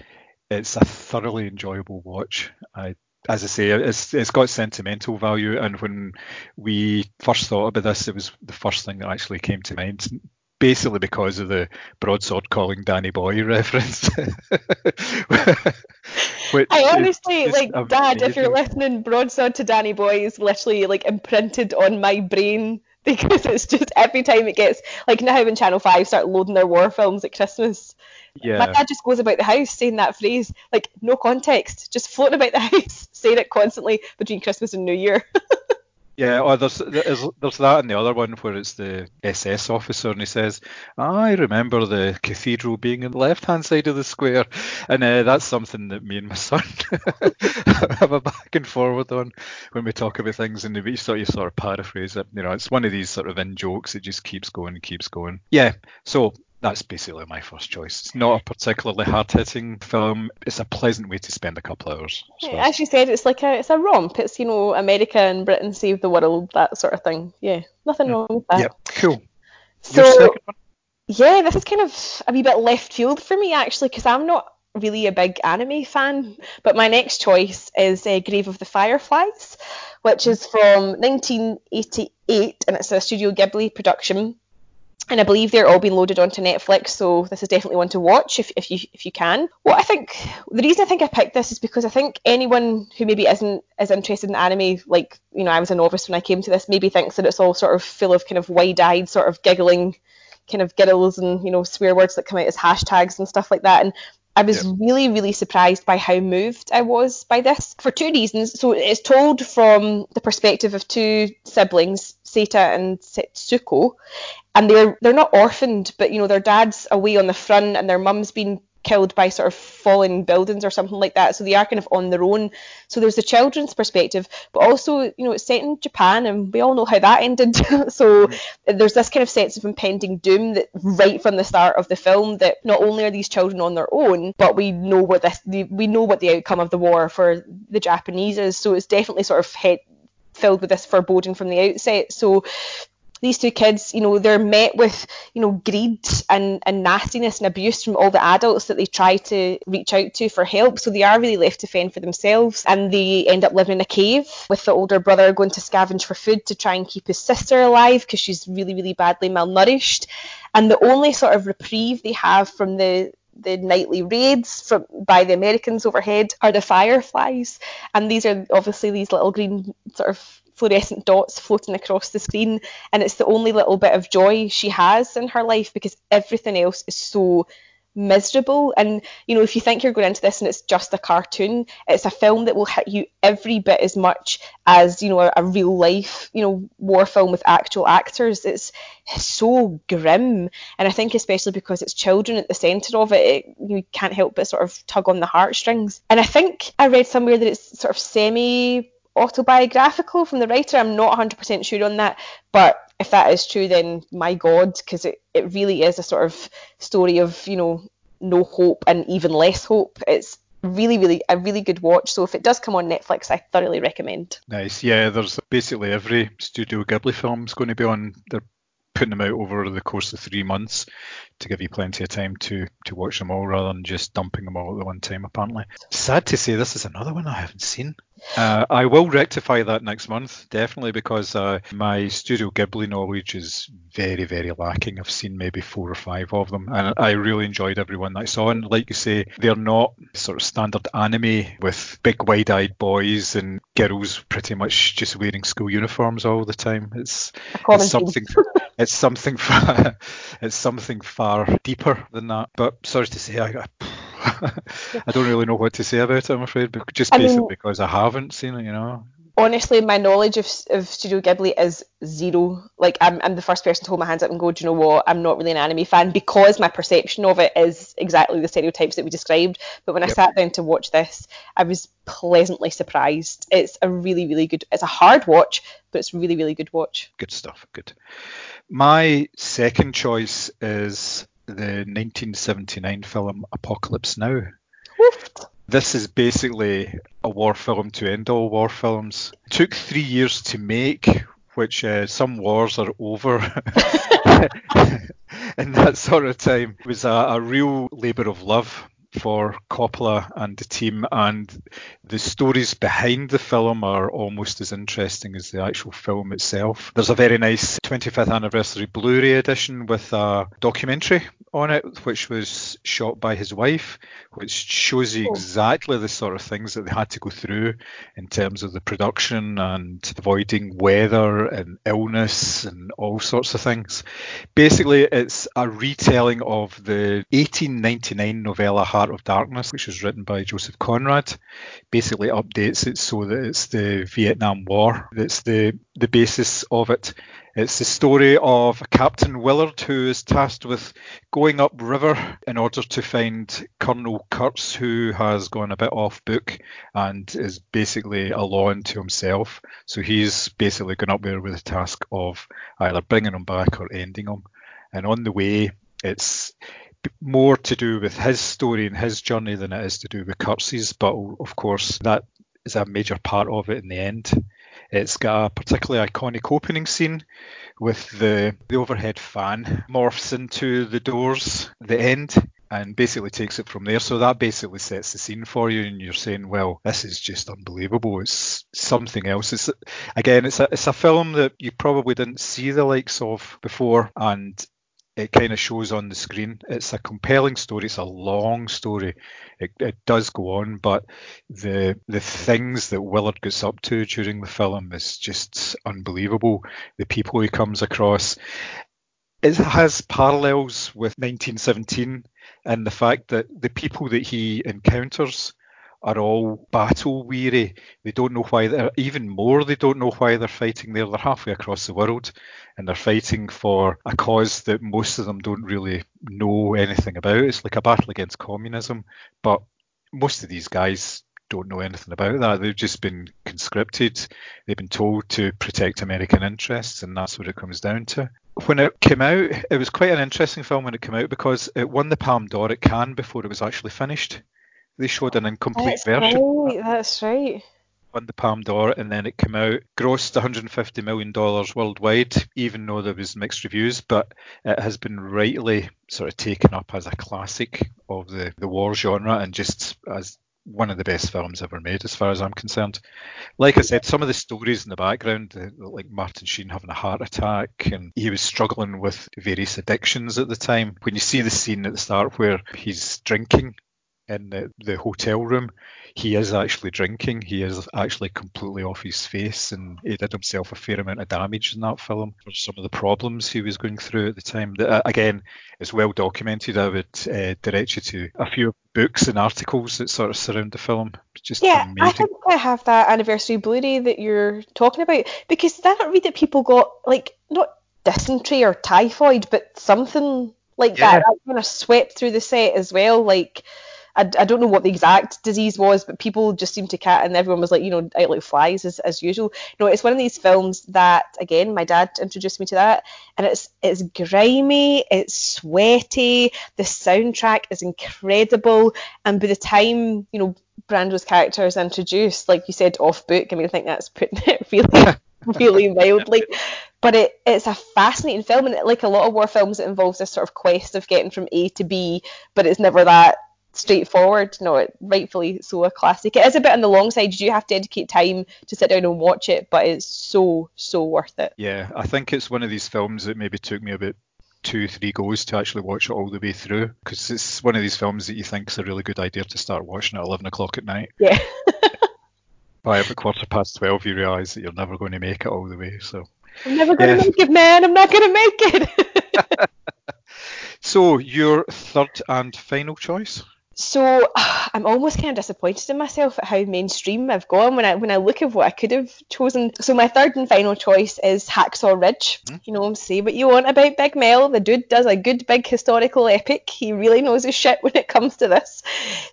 it's a thoroughly enjoyable watch. I as I say, it's it's got sentimental value, and when we first thought about this, it was the first thing that actually came to mind. Basically, because of the broadsword calling Danny Boy reference. Which I honestly, like, Dad, if you're listening, Broadsword to Danny Boy is literally like imprinted on my brain because it's just every time it gets like now when Channel Five start loading their war films at Christmas, yeah. my dad just goes about the house saying that phrase, like no context, just floating about the house, saying it constantly between Christmas and New Year. Yeah, or there's, there's there's that and the other one where it's the SS officer and he says, I remember the cathedral being on the left hand side of the square, and uh, that's something that me and my son have a back and forward on when we talk about things, and we sort of sort of paraphrase it. You know, it's one of these sort of in jokes that just keeps going and keeps going. Yeah, so that's basically my first choice. It's not a particularly hard hitting film. It's a pleasant way to spend a couple of hours. Suppose. As you said, it's like a it's a romp. It's you know America and Britain save the world, that sort of thing. Yeah, nothing wrong with that. Yep, cool. So Your second one? yeah, this is kind of a wee bit left field for me actually, because I'm not really a big anime fan. But my next choice is uh, Grave of the Fireflies, which is from 1988, and it's a Studio Ghibli production. And I believe they're all being loaded onto Netflix, so this is definitely one to watch if, if you if you can. Well, I think the reason I think I picked this is because I think anyone who maybe isn't as interested in anime, like you know, I was a novice when I came to this, maybe thinks that it's all sort of full of kind of wide-eyed, sort of giggling kind of giggles and you know swear words that come out as hashtags and stuff like that and I was Yeah. really really surprised by how moved I was by this for two reasons so it's told from the perspective of two siblings Seita and Setsuko and they're they're not orphaned but you know their dad's away on the front and their mum's been killed by sort of falling buildings or something like that so they are kind of on their own. So there's the children's perspective but also you know it's set in Japan and we all know how that ended. So mm-hmm. there's this kind of sense of impending doom that right from the start of the film that not only are these children on their own but we know what this we know what the outcome of the war for the Japanese is. So it's definitely sort of head filled with this foreboding from the outset so these two kids, you know, they're met with, you know, greed and, and nastiness and abuse from all the adults that they try to reach out to for help. So they are really left to fend for themselves and they end up living in a cave with the older brother going to scavenge for food to try and keep his sister alive because she's really, really badly malnourished. And the only sort of reprieve they have from the the nightly raids from by the Americans overhead are the fireflies, and these are obviously these little green sort of fluorescent dots floating across the screen, and it's the only little bit of joy she has in her life because everything else is so miserable. And you know, if you think you're going into this and it's just a cartoon, it's a film that will hit you every bit as much as you know a, a real life, you know, war film with actual actors. It's, so grim, and I think especially because it's children at the centre of it, it, you can't help but sort of tug on the heartstrings. And I think I read somewhere that it's sort of semi autobiographical from the writer. I'm not 100% sure on that, but if that is true, then my God, because it, it really is a sort of story of, you know, no hope and even less hope. It's really, really a really good watch. So if it does come on Netflix, I thoroughly recommend. Nice. Yeah, there's basically every Studio Ghibli film is going to be on. They're putting them out over the course of three months to give you plenty of time to to watch them all rather than just dumping them all at the one time apparently sad to say this is another one i haven't seen uh, I will rectify that next month, definitely, because uh, my Studio Ghibli knowledge is very, very lacking. I've seen maybe four or five of them, and I really enjoyed every one that I saw. And like you say, they're not sort of standard anime with big wide-eyed boys and girls pretty much just wearing school uniforms all the time. It's, it's something. it's something. It's something far deeper than that. But sorry to say, I. I don't really know what to say about it. I'm afraid, but just basically mean, because I haven't seen it. You know. Honestly, my knowledge of, of Studio Ghibli is zero. Like, I'm, I'm the first person to hold my hands up and go, do you know what? I'm not really an anime fan because my perception of it is exactly the stereotypes that we described. But when yep. I sat down to watch this, I was pleasantly surprised. It's a really, really good. It's a hard watch, but it's really, really good watch. Good stuff. Good. My second choice is the 1979 film Apocalypse Now. This is basically a war film to end all war films. It took three years to make, which uh, some wars are over in that sort of time. It was a, a real labour of love for Coppola and the team, and the stories behind the film are almost as interesting as the actual film itself. There's a very nice 25th anniversary Blu ray edition with a documentary on it, which was shot by his wife, which shows you oh. exactly the sort of things that they had to go through in terms of the production and avoiding weather and illness and all sorts of things. Basically, it's a retelling of the 1899 novella Heart of Darkness, which was written by Joseph Conrad. Basically, updates it so that it's the Vietnam War that's the the basis of it. It's the story of Captain Willard who is tasked with going upriver in order to find Colonel Kurtz, who has gone a bit off book and is basically a law unto himself. So he's basically gone up there with the task of either bringing him back or ending him. And on the way, it's more to do with his story and his journey than it is to do with Kurtz's. But of course, that is a major part of it in the end. It's got a particularly iconic opening scene with the, the overhead fan morphs into the doors, the end, and basically takes it from there. So that basically sets the scene for you, and you're saying, "Well, this is just unbelievable. It's something else." It's again, it's a it's a film that you probably didn't see the likes of before, and it kind of shows on the screen. It's a compelling story. It's a long story. It, it does go on, but the the things that Willard gets up to during the film is just unbelievable. The people he comes across. It has parallels with 1917 and the fact that the people that he encounters are all battle weary. They don't know why they're even more. They don't know why they're fighting there. They're halfway across the world, and they're fighting for a cause that most of them don't really know anything about. It's like a battle against communism, but most of these guys don't know anything about that. They've just been conscripted. They've been told to protect American interests, and that's what it comes down to. When it came out, it was quite an interesting film when it came out because it won the Palme d'Or at Cannes before it was actually finished. They showed an incomplete that's version. Right, that's right. Won the Palme d'Or, and then it came out, grossed 150 million dollars worldwide, even though there was mixed reviews. But it has been rightly sort of taken up as a classic of the the war genre, and just as one of the best films ever made, as far as I'm concerned. Like I said, some of the stories in the background, uh, like Martin Sheen having a heart attack, and he was struggling with various addictions at the time. When you see the scene at the start where he's drinking in the, the hotel room, he is actually drinking. He is actually completely off his face, and he did himself a fair amount of damage in that film for some of the problems he was going through at the time. That, uh, again, is well documented. I would uh, direct you to a few books and articles that sort of surround the film. Just yeah, amazing. I think I have that anniversary Blu-ray that you're talking about because did I not read that people got like not dysentery or typhoid, but something like Yeah. that. That kind of swept through the set as well. Like I, I don't know what the exact disease was, but people just seemed to cat, and everyone was like, you know, out like flies as, as usual. No, it's one of these films that again, my dad introduced me to that, and it's it's grimy, it's sweaty, the soundtrack is incredible, and by the time you know Brando's character is introduced, like you said, off book. I mean, I think that's putting it really, really mildly. But it, it's a fascinating film, and it, like a lot of war films, it involves this sort of quest of getting from A to B, but it's never that straightforward. No, it rightfully so a classic. It is a bit on the long side. You do have to dedicate time to sit down and watch it, but it's so so worth it. Yeah, I think it's one of these films that maybe took me about two, three goes to actually watch it all the way through because it's one of these films that you think is a really good idea to start watching at 11 o'clock at night. Yeah. By about quarter past 12, you realise that you're never going to make it all the way. So, I'm never gonna Yeah. make it, man. I'm not gonna make it. so your third and final choice? So I'm almost kind of disappointed in myself at how mainstream I've gone when I when I look at what I could have chosen. So my third and final choice is Hacksaw Ridge. Hmm? You know, say what you want about Big Mel. The dude does a good big historical epic. He really knows his shit when it comes to this.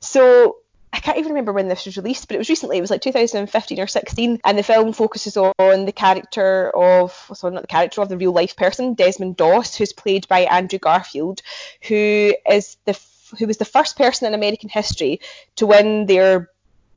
So I can't even remember when this was released, but it was recently. It was like 2015 or 16, and the film focuses on the character of, sorry, not the character of the real life person, Desmond Doss, who's played by Andrew Garfield, who is the who was the first person in American history to win their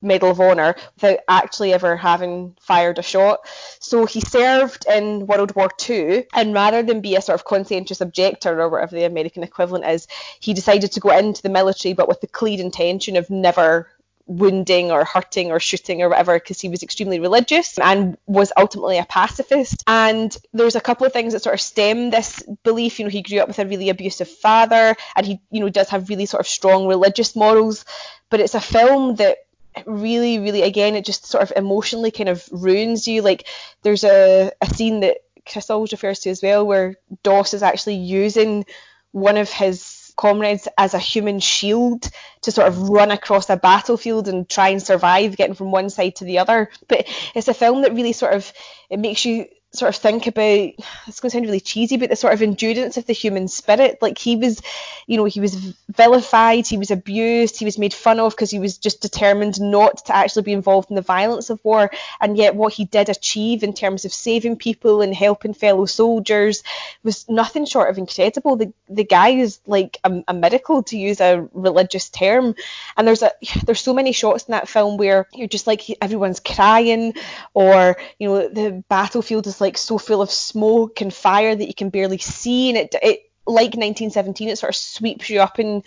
Medal of Honor without actually ever having fired a shot. So he served in World War II, and rather than be a sort of conscientious objector or whatever the American equivalent is, he decided to go into the military but with the clear intention of never wounding or hurting or shooting or whatever because he was extremely religious and was ultimately a pacifist. And there's a couple of things that sort of stem this belief. You know he grew up with a really abusive father and he you know does have really sort of strong religious morals. But it's a film that really really again it just sort of emotionally kind of ruins you. Like there's a, a scene that chris always refers to as well where doss is actually using one of his comrades as a human shield to sort of run across a battlefield and try and survive getting from one side to the other. But it's a film that really sort of it makes you sort of think about it's going to sound really cheesy but the sort of endurance of the human spirit. Like he was you know he was vilified he was abused he was made fun of because he was just determined not to actually be involved in the violence of war. And yet what he did achieve in terms of saving people and helping fellow soldiers was nothing short of incredible. The the guy is like a, a miracle to use a religious term. And there's a there's so many shots in that film where you're just like everyone's crying or you know the battlefield is like so full of smoke and fire that you can barely see and it it like 1917 it sort of sweeps you up in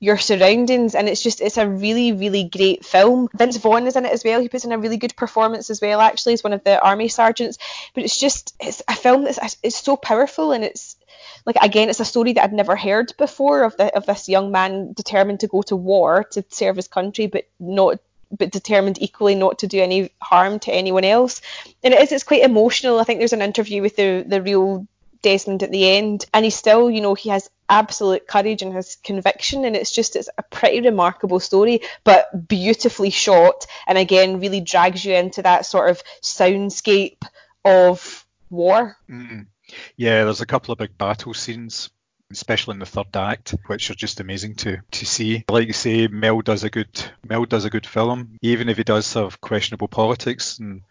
your surroundings and it's just it's a really really great film. Vince vaughn is in it as well. He puts in a really good performance as well actually as one of the army sergeants. But it's just it's a film that's it's so powerful and it's like again it's a story that I'd never heard before of the of this young man determined to go to war to serve his country but not but determined equally not to do any harm to anyone else. And it is it's quite emotional. I think there's an interview with the the real Desmond at the end and he's still you know he has absolute courage and his conviction and it's just it's a pretty remarkable story but beautifully shot and again really drags you into that sort of soundscape of war. Mm. Yeah, there's a couple of big battle scenes, especially in the third act, which are just amazing to to see. Like you say, Mel does a good Mel does a good film, even if he does have questionable politics. And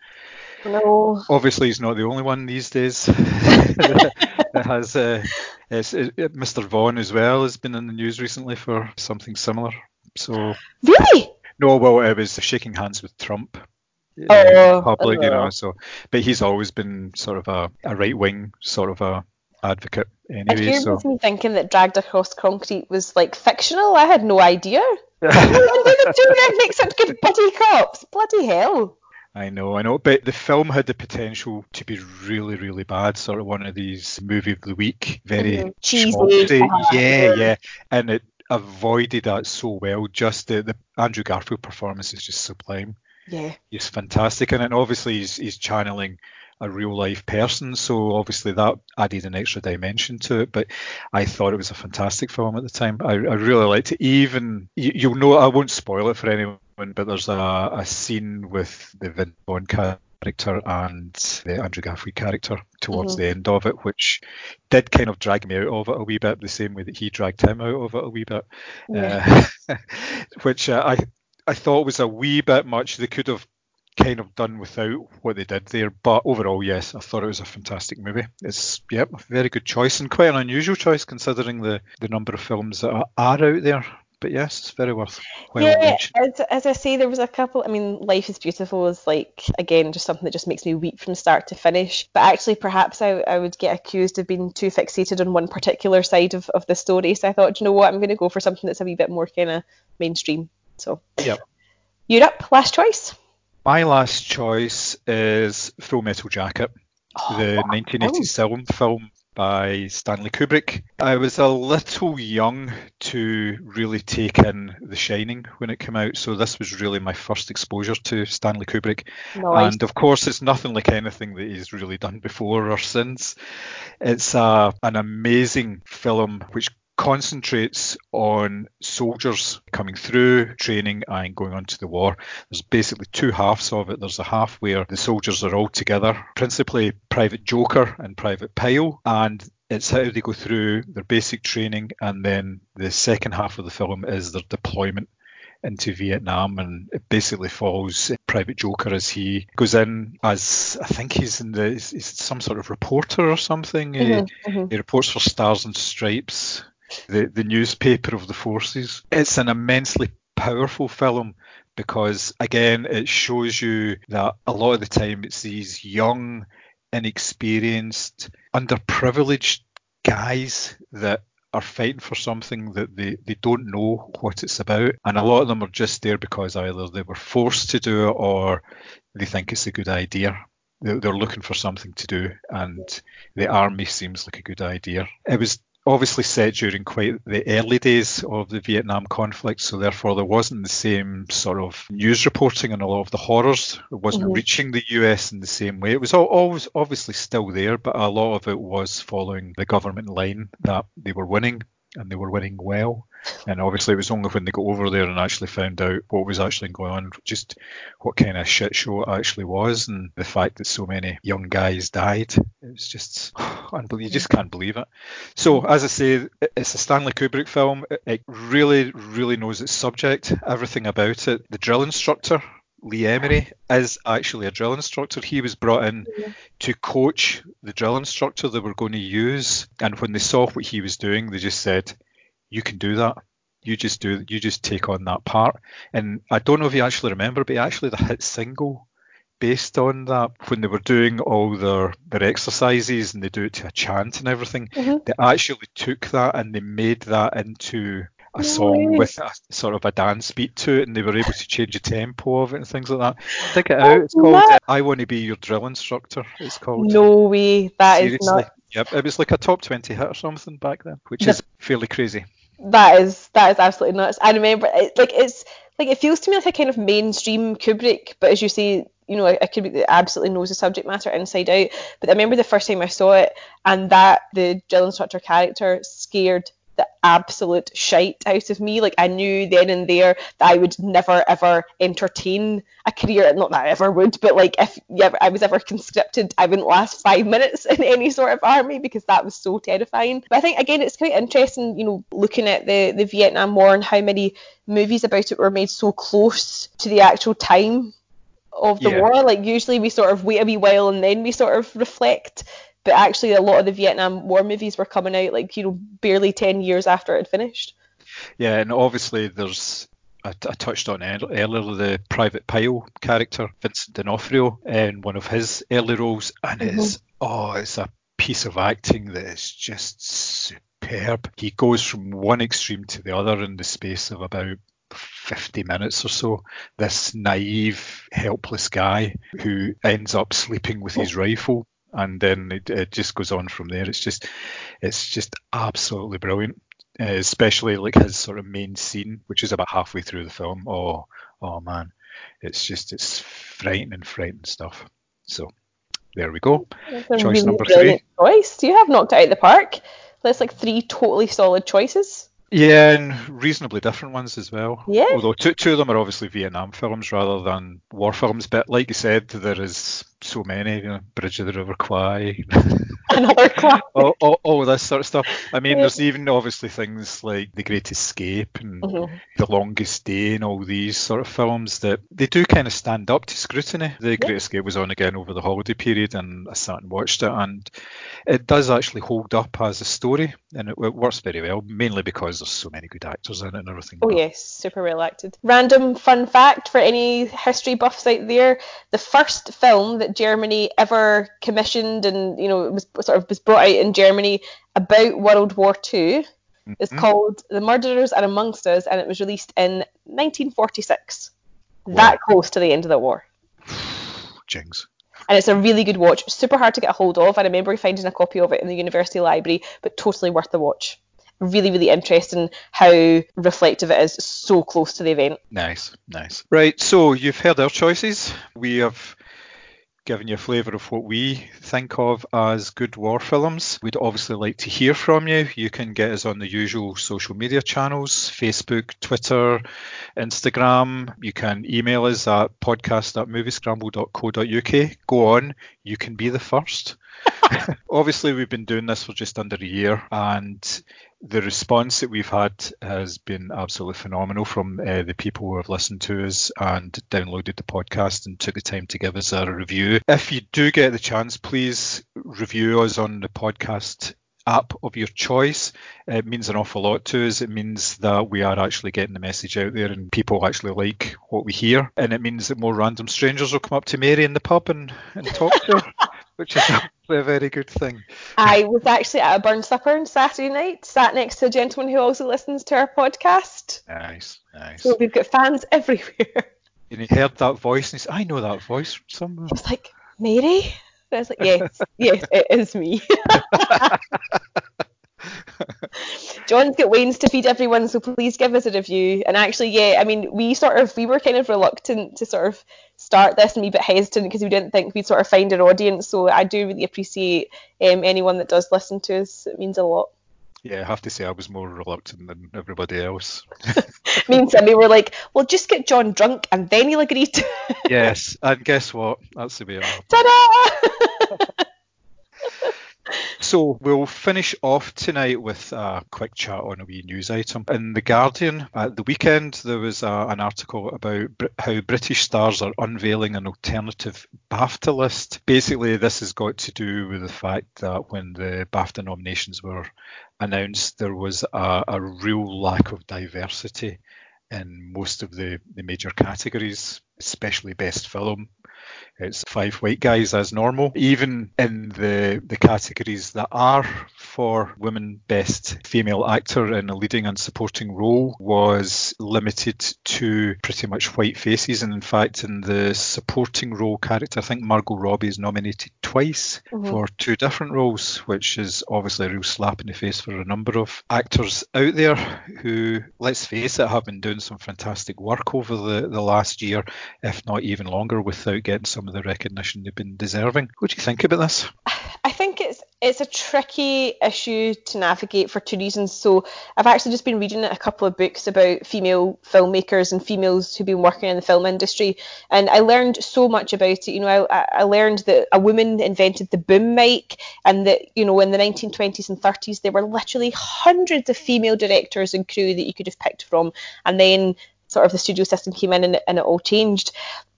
no obviously, he's not the only one these days that has. Uh, it, it- Mr. Vaughn as well has been in the news recently for something similar. So really no, well, it was shaking hands with Trump. uh, Oh, in you know. oh. So, but he's always been sort of a, a right wing sort of a advocate And anyway. here So me thinking that Dragged Across Concrete was like fictional. I had no idea. the two of them make such good buddy cops. Bloody hell. I know, I know, but the film had the potential to be really, really bad. Sort of one of these movie of the week, very Mhm. Cheesy. Uh-huh. Yeah, yeah, and it avoided that so well. Just the, the Andrew Garfield performance is just sublime. Yeah. He's fantastic, and then obviously he's he's channeling a real life person, so obviously that added an extra dimension to it. But I thought it was a fantastic film at the time. I, I really liked it. Even you, you'll know I won't spoil it for anyone, but there's a, a scene with the Vince Vaughn character and the Andrew Garfield character towards Mhm. the end of it, which did kind of drag me out of it a wee bit, the same way that he dragged him out of it a wee bit Yeah. uh, which uh, I I thought was a wee bit much. They could have kind of done without what they did there, but overall, yes, I thought it was a fantastic movie. It's yep, a very good choice and quite an unusual choice considering the the number of films that are, are out there. But yes, it's very worth well yeah, as, as I say, there was a couple. I mean, Life is Beautiful is like again just something that just makes me weep from start to finish. But actually, perhaps I, I would get accused of being too fixated on one particular side of, of the story. So I thought, "Do you know what, I'm going to go for something that's a wee bit more kind of mainstream. So Yep. Europe, last choice. My last choice is Full Metal Jacket, Oh, the 1987 film by Stanley Kubrick. I was a little young to really take in The Shining when it came out, so this was really my first exposure to Stanley Kubrick. Nice. And of course, it's nothing like anything that he's really done before or since. It's a, an amazing film which concentrates on soldiers coming through training and going on to the war. There's basically two halves of it. There's a half where the soldiers are all together, principally Private Joker and Private Pyle, and it's how they go through their basic training, and then the second half of the film is their deployment into Vietnam, and it basically follows Private Joker as he goes in as I think he's in the he's, some sort of reporter or something. He- Mhm, mhm. he reports for Stars and Stripes, the, the newspaper of the forces. It's an immensely powerful film because, again, it shows you that a lot of the time it's these young, inexperienced, underprivileged guys that are fighting for something that they, they don't know what it's about. And a lot of them are just there because either they were forced to do it or they think it's a good idea. They're looking for something to do, and the army seems like a good idea. It was obviously set during quite the early days of the Vietnam conflict, so therefore there wasn't the same sort of news reporting on a lot of the horrors. It wasn't Mhm. reaching the US in the same way. It was al- always obviously still there, but a lot of it was following the government line that they were winning and they were winning well. And obviously, it was only when they got over there and actually found out what was actually going on, just what kind of shit show it actually was, and the fact that so many young guys died. It was just unbelievable. You just can't believe it. So, as I say, it's a Stanley Kubrick film. It- It really, really knows its subject, everything about it. The drill instructor, Lee Ermey, is actually a drill instructor. He was brought in to coach the drill instructor they were going to use. And when they saw what he was doing, they just said, "You can do that. You just do. You just take on that part." And I don't know if you actually remember, but actually the hit single based on that when they were doing all their their exercises and they do it to a chant and everything. Mhm. They actually took that and they made that into a No song way. with a sort of a dance beat to it, and they were able to change the tempo of it and things like that. Dig it out. It's called uh, "I Want to Be Your Drill Instructor." It's called. No way. That is Seriously. not. Yep, it was like a top 20 hit or something back then, which is fairly crazy. That is that is absolutely nuts. I remember it, like it's like it feels to me like a kind of mainstream Kubrick, but as you say, you know, a, a Kubrick that absolutely knows the subject matter inside out. But I remember the first time I saw it, and that the drill instructor character scared the absolute shite out of me. Like I knew then and there that I would never ever entertain a career. Not that I ever would, but like if ever, I was ever conscripted, I wouldn't last five minutes in any sort of army because that was so terrifying. But I think again, it's quite interesting, you know, looking at the the Vietnam War and how many movies about it were made so close to the actual time of the Yeah. war. Like usually we sort of wait a wee while and then we sort of reflect. But actually, a lot of the Vietnam War movies were coming out like you know barely ten years after it had finished. Yeah, and obviously there's. I, I touched on earlier the Private Pyle character, Vincent D'Onofrio, in one of his early roles, and mm-hmm. it's oh, it's a piece of acting that is just superb. He goes from one extreme to the other in the space of about 50 minutes or so. This naive, helpless guy who ends up sleeping with his oh. rifle, and then it, it just goes on from there. It's just, it's just absolutely brilliant. Uh, especially like his sort of main scene, which is about halfway through the film. Oh, oh man, it's just it's frightening, frightening stuff. So there we go. Choice really number three. Choice. You have knocked it out of the park. That's like three totally solid choices. Yeah, and reasonably different ones as well. Yeah. Although two, two of them are obviously Vietnam films rather than war films. But like you said, there is so many. You know, Bridge of the River Kwai. Another classic. all, all, all this sort of stuff. I mean, there's even obviously things like The Great Escape and Mhm. The Longest Day and all these sort of films that they do kind of stand up to scrutiny. The Great Escape was on again over the holiday period and I sat and watched it and it does actually hold up as a story and it, it works very well, mainly because there's so many good actors in it and everything. Oh yes, super well acted. Random fun fact for any history buffs out there: the first film that Germany ever commissioned and you know was sort of was brought out in Germany about World War II It's mm-hmm. called The Murderers Are Amongst Us, and it was released in 1946. That close to the end of the war. Jings. And it's a really good watch. Super hard to get a hold of. I remember finding a copy of it in the university library, but totally worth the watch. Really, really interesting how reflective it is so close to the event. Nice, nice. Right, so you've heard our choices. We have given you a flavour of what we think of as good war films. We'd obviously like to hear from you. You can get us on the usual social media channels Facebook, Twitter, Instagram. You can email us at podcast at. Go on, you can be the first. Obviously, we've been doing this for just under a year, and the response that we've had has been absolutely phenomenal from uh, the people who have listened to us and downloaded the podcast and took the time to give us a review. If you do get the chance, please review us on the podcast app of your choice. It means an awful lot to us. It means that we are actually getting the message out there and people actually like what we hear. And it means that more random strangers will come up to Mary in the pub and, and talk to her, which is actually a very good thing. I was actually at a Burns supper on Saturday night, sat next to a gentleman who also listens to our podcast. Nice, nice. So we've got fans everywhere. And he heard that voice and he said, I know that voice from somewhere. He was like, Mary? And I was like, yes, yes, it is me. John's got wains to feed everyone, so please give us a review. And actually, yeah, I mean, we sort of we were kind of reluctant to sort of start this and be a bit hesitant because we didn't think we'd sort of find an audience. So I do really appreciate um, anyone that does listen to us. It means a lot. Yeah, I have to say I was more reluctant than everybody else. Me and Timmy were like, well, just get John drunk and then he'll agree to. yes, and guess what? That's the way it happened. Ta-da! So we'll finish off tonight with a quick chat on a wee news item. In The Guardian, at the weekend, there was a, an article about how British stars are unveiling an alternative BAFTA list. Basically, this has got to do with the fact that when the BAFTA nominations were announced, there was a, a real lack of diversity in most of the, the major categories, especially best film. It's five white guys as normal. Even in the the categories that are for women, best female actor in a leading and supporting role was limited to pretty much white faces. And in fact, in the supporting role character, I think Margot Robbie is nominated twice mm-hmm. for two different roles, which is obviously a real slap in the face for a number of actors out there who, let's face it, have been doing some fantastic work over the, the last year, if not even longer, without getting some of the recognition they've been deserving. What do you think about this? I think it's it's a tricky issue to navigate for two reasons. So I've actually just been reading a couple of books about female filmmakers and females who've been working in the film industry, and I learned so much about it. You know, I, I learned that a woman invented the boom mic, and that you know in the 1920s and 30s there were literally hundreds of female directors and crew that you could have picked from, and then sort of the studio system came in and, and it all changed.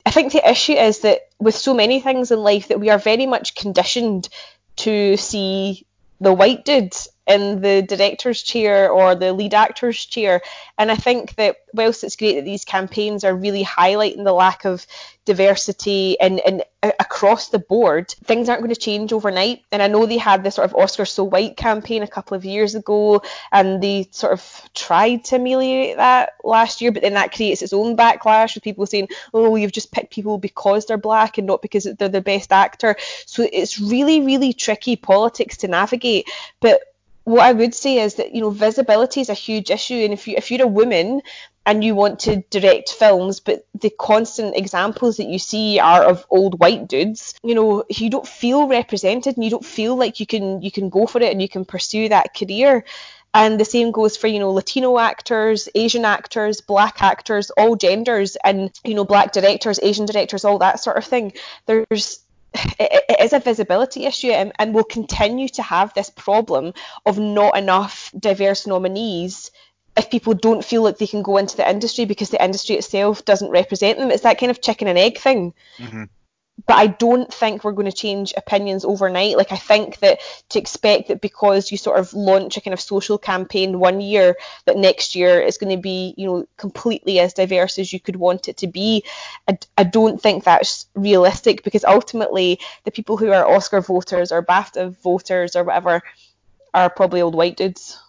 I think the issue is that with so many things in life that we are very much conditioned to see the white dude in the director's chair or the lead actor's chair. And I think that whilst it's great that these campaigns are really highlighting the lack of diversity and, and across the board, things aren't going to change overnight. And I know they had this sort of Oscar So White campaign a couple of years ago, and they sort of tried to ameliorate that last year, but then that creates its own backlash with people saying, oh, you've just picked people because they're black and not because they're the best actor. So it's really, really tricky politics to navigate. But what I would say is that you know visibility is a huge issue, and if you if you're a woman and you want to direct films, but the constant examples that you see are of old white dudes, you know, you don't feel represented and you don't feel like you can you can go for it and you can pursue that career. And the same goes for, you know, Latino actors, Asian actors, black actors, all genders, and, you know, black directors, Asian directors, all that sort of thing. There's it, it is a visibility issue and, and we'll continue to have this problem of not enough diverse nominees if people don't feel like they can go into the industry because the industry itself doesn't represent them. It's that kind of chicken and egg thing. Mm-hmm but I don't think we're going to change opinions overnight. Like I think that to expect that because you sort of launch a kind of social campaign one year, that next year is going to be, you know, completely as diverse as you could want it to be. I, I don't think that's realistic because ultimately the people who are Oscar voters or BAFTA voters or whatever are probably old white dudes.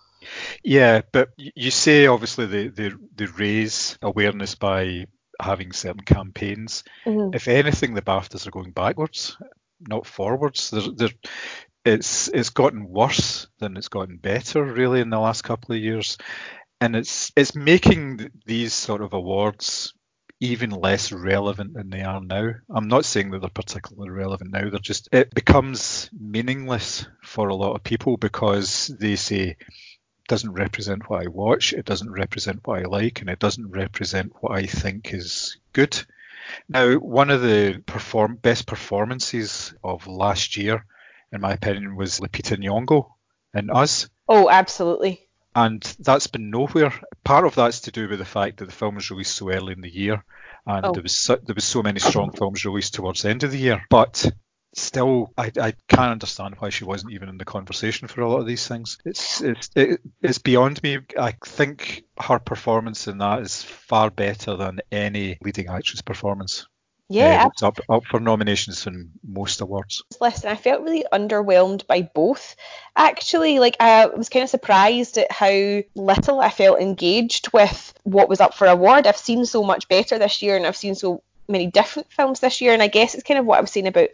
Yeah, but you say obviously they, they, they raise awareness by having certain campaigns. Mm-hmm. If anything, the BAFTAs are going backwards, not forwards. They're, they're, it's it's gotten worse than it's gotten better really in the last couple of years, and it's it's making these sort of awards even less relevant than they are now. I'm not saying that they're particularly relevant now. They're just it becomes meaningless for a lot of people because they say doesn't represent what I watch, it doesn't represent what I like, and it doesn't represent what I think is good. Now, one of the perform- best performances of last year, in my opinion, was Lupita Nyong'o in Us. Oh, absolutely. And that's been nowhere. Part of that's to do with the fact that the film was released so early in the year, and oh. there was so, there was so many strong films released towards the end of the year. But still, I, I can't understand why she wasn't even in the conversation for a lot of these things. It's it's it, it's beyond me. I think her performance in that is far better than any leading actress performance. Yeah, uh, it's up up for nominations in most awards. Listen, I felt really underwhelmed by both. Actually, like I was kind of surprised at how little I felt engaged with what was up for award. I've seen so much better this year, and I've seen so many different films this year, and I guess it's kind of what I was saying about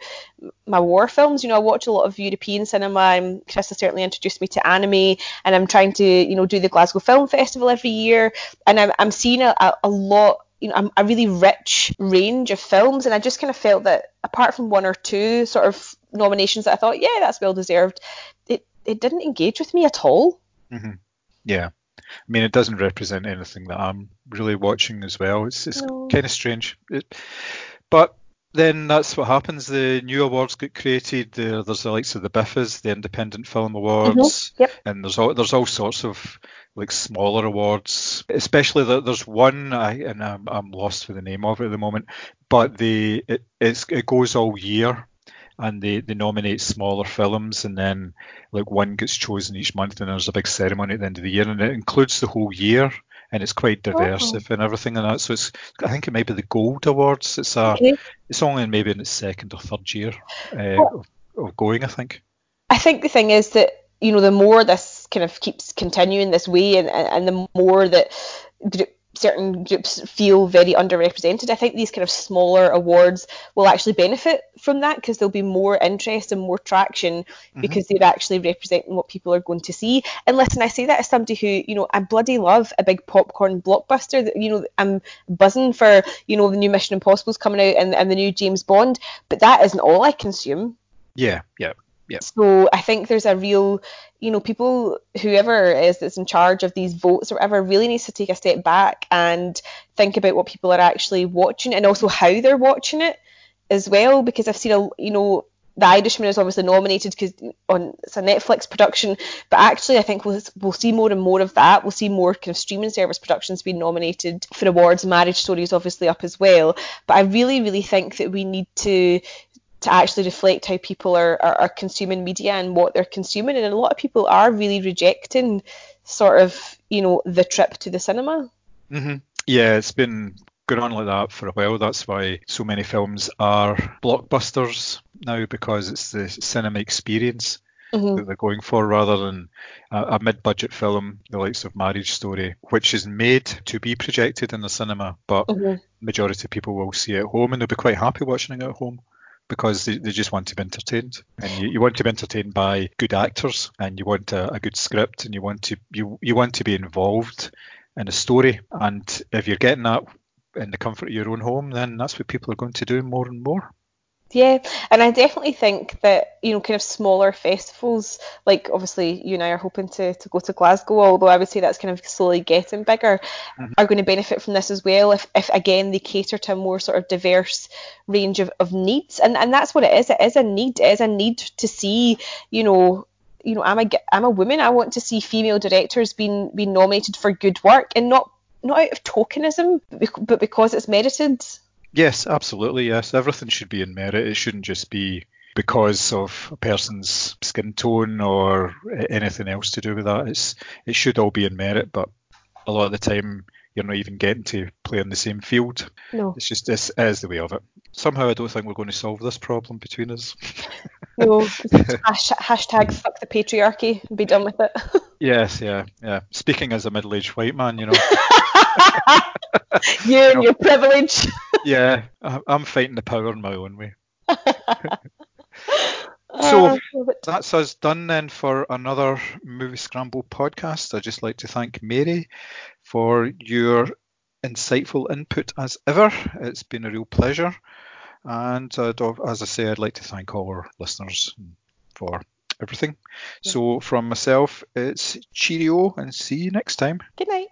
my war films. You know, I watch a lot of European cinema, and Chris has certainly introduced me to anime, and I'm trying to, you know, do the Glasgow Film Festival every year, and I'm, I'm seeing a, a lot you know, a really rich range of films, and I just kind of felt that apart from one or two sort of nominations that I thought, yeah, that's well deserved, it it didn't engage with me at all. Mm-hmm. Yeah, I mean, it doesn't represent anything that I'm really watching as well. It's, it's no. kind of strange. It, but then that's what happens. The new awards get created. there's the likes of the BIFAs, the Independent Film Awards, mm-hmm. yep. and there's all there's all sorts of like smaller awards. Especially that there's one, I, and I'm, I'm lost for the name of it at the moment, but the it it goes all year and they, they nominate smaller films and then like one gets chosen each month and there's a big ceremony at the end of the year and it includes the whole year and it's quite diverse oh. and everything and that so it's I think it might be the gold awards it's a okay. it's only maybe in its second or third year uh, well, of, of going I think I think the thing is that you know the more this kind of keeps continuing this way and, and the more that certain groups feel very underrepresented. I think these kind of smaller awards will actually benefit from that because there'll be more interest and more traction mm-hmm. because they're actually representing what people are going to see. And listen, I say that as somebody who, you know, I bloody love a big popcorn blockbuster. That you know, I'm buzzing for, you know, the new Mission Impossible's coming out and, and the new James Bond, but that isn't all I consume. Yeah, yeah. Yeah. So I think there's a real, you know, people, whoever is that's in charge of these votes or whatever, really needs to take a step back and think about what people are actually watching and also how they're watching it as well. Because I've seen a, you know, the Irishman is obviously nominated because on it's a Netflix production, but actually I think we'll, we'll see more and more of that. We'll see more kind of streaming service productions being nominated for awards. Marriage Story is obviously up as well, but I really, really think that we need to to actually reflect how people are, are, are consuming media and what they're consuming. And a lot of people are really rejecting sort of, you know, the trip to the cinema. Mm-hmm. Yeah, it's been going on like that for a while. That's why so many films are blockbusters now because it's the cinema experience mm-hmm. that they're going for rather than a, a mid-budget film, the likes of Marriage Story, which is made to be projected in the cinema, but mm-hmm. majority of people will see it at home and they'll be quite happy watching it at home because they, they just want to be entertained. And you, you want to be entertained by good actors and you want a, a good script and you want to you, you want to be involved in a story. And if you're getting that in the comfort of your own home then that's what people are going to do more and more yeah, and I definitely think that, you know, kind of smaller festivals, like obviously you and I are hoping to, to go to Glasgow, although I would say that's kind of slowly getting bigger, mm-hmm. are going to benefit from this as well if, if again they cater to a more sort of diverse range of, of needs. And and that's what it is. It is a need. It is a need to see, you know, you know, I'm a I'm a woman. I want to see female directors being being nominated for good work and not not out of tokenism, but because it's merited. Yes, absolutely. Yes, everything should be in merit. It shouldn't just be because of a person's skin tone or anything else to do with that. It's it should all be in merit, but a lot of the time you're not even getting to play in the same field. No. It's just this is the way of it. Somehow I don't think we're going to solve this problem between us. no. Hash, hashtag fuck the patriarchy and be done with it. yes, yeah, yeah. Speaking as a middle aged white man, you know. you and your privilege. yeah, I'm fighting the power in my own way. so uh, that's us done then for another Movie Scramble podcast. I'd just like to thank Mary for your insightful input as ever. It's been a real pleasure. And uh, as I say, I'd like to thank all our listeners for everything. Yeah. So from myself, it's cheerio and see you next time. Good night.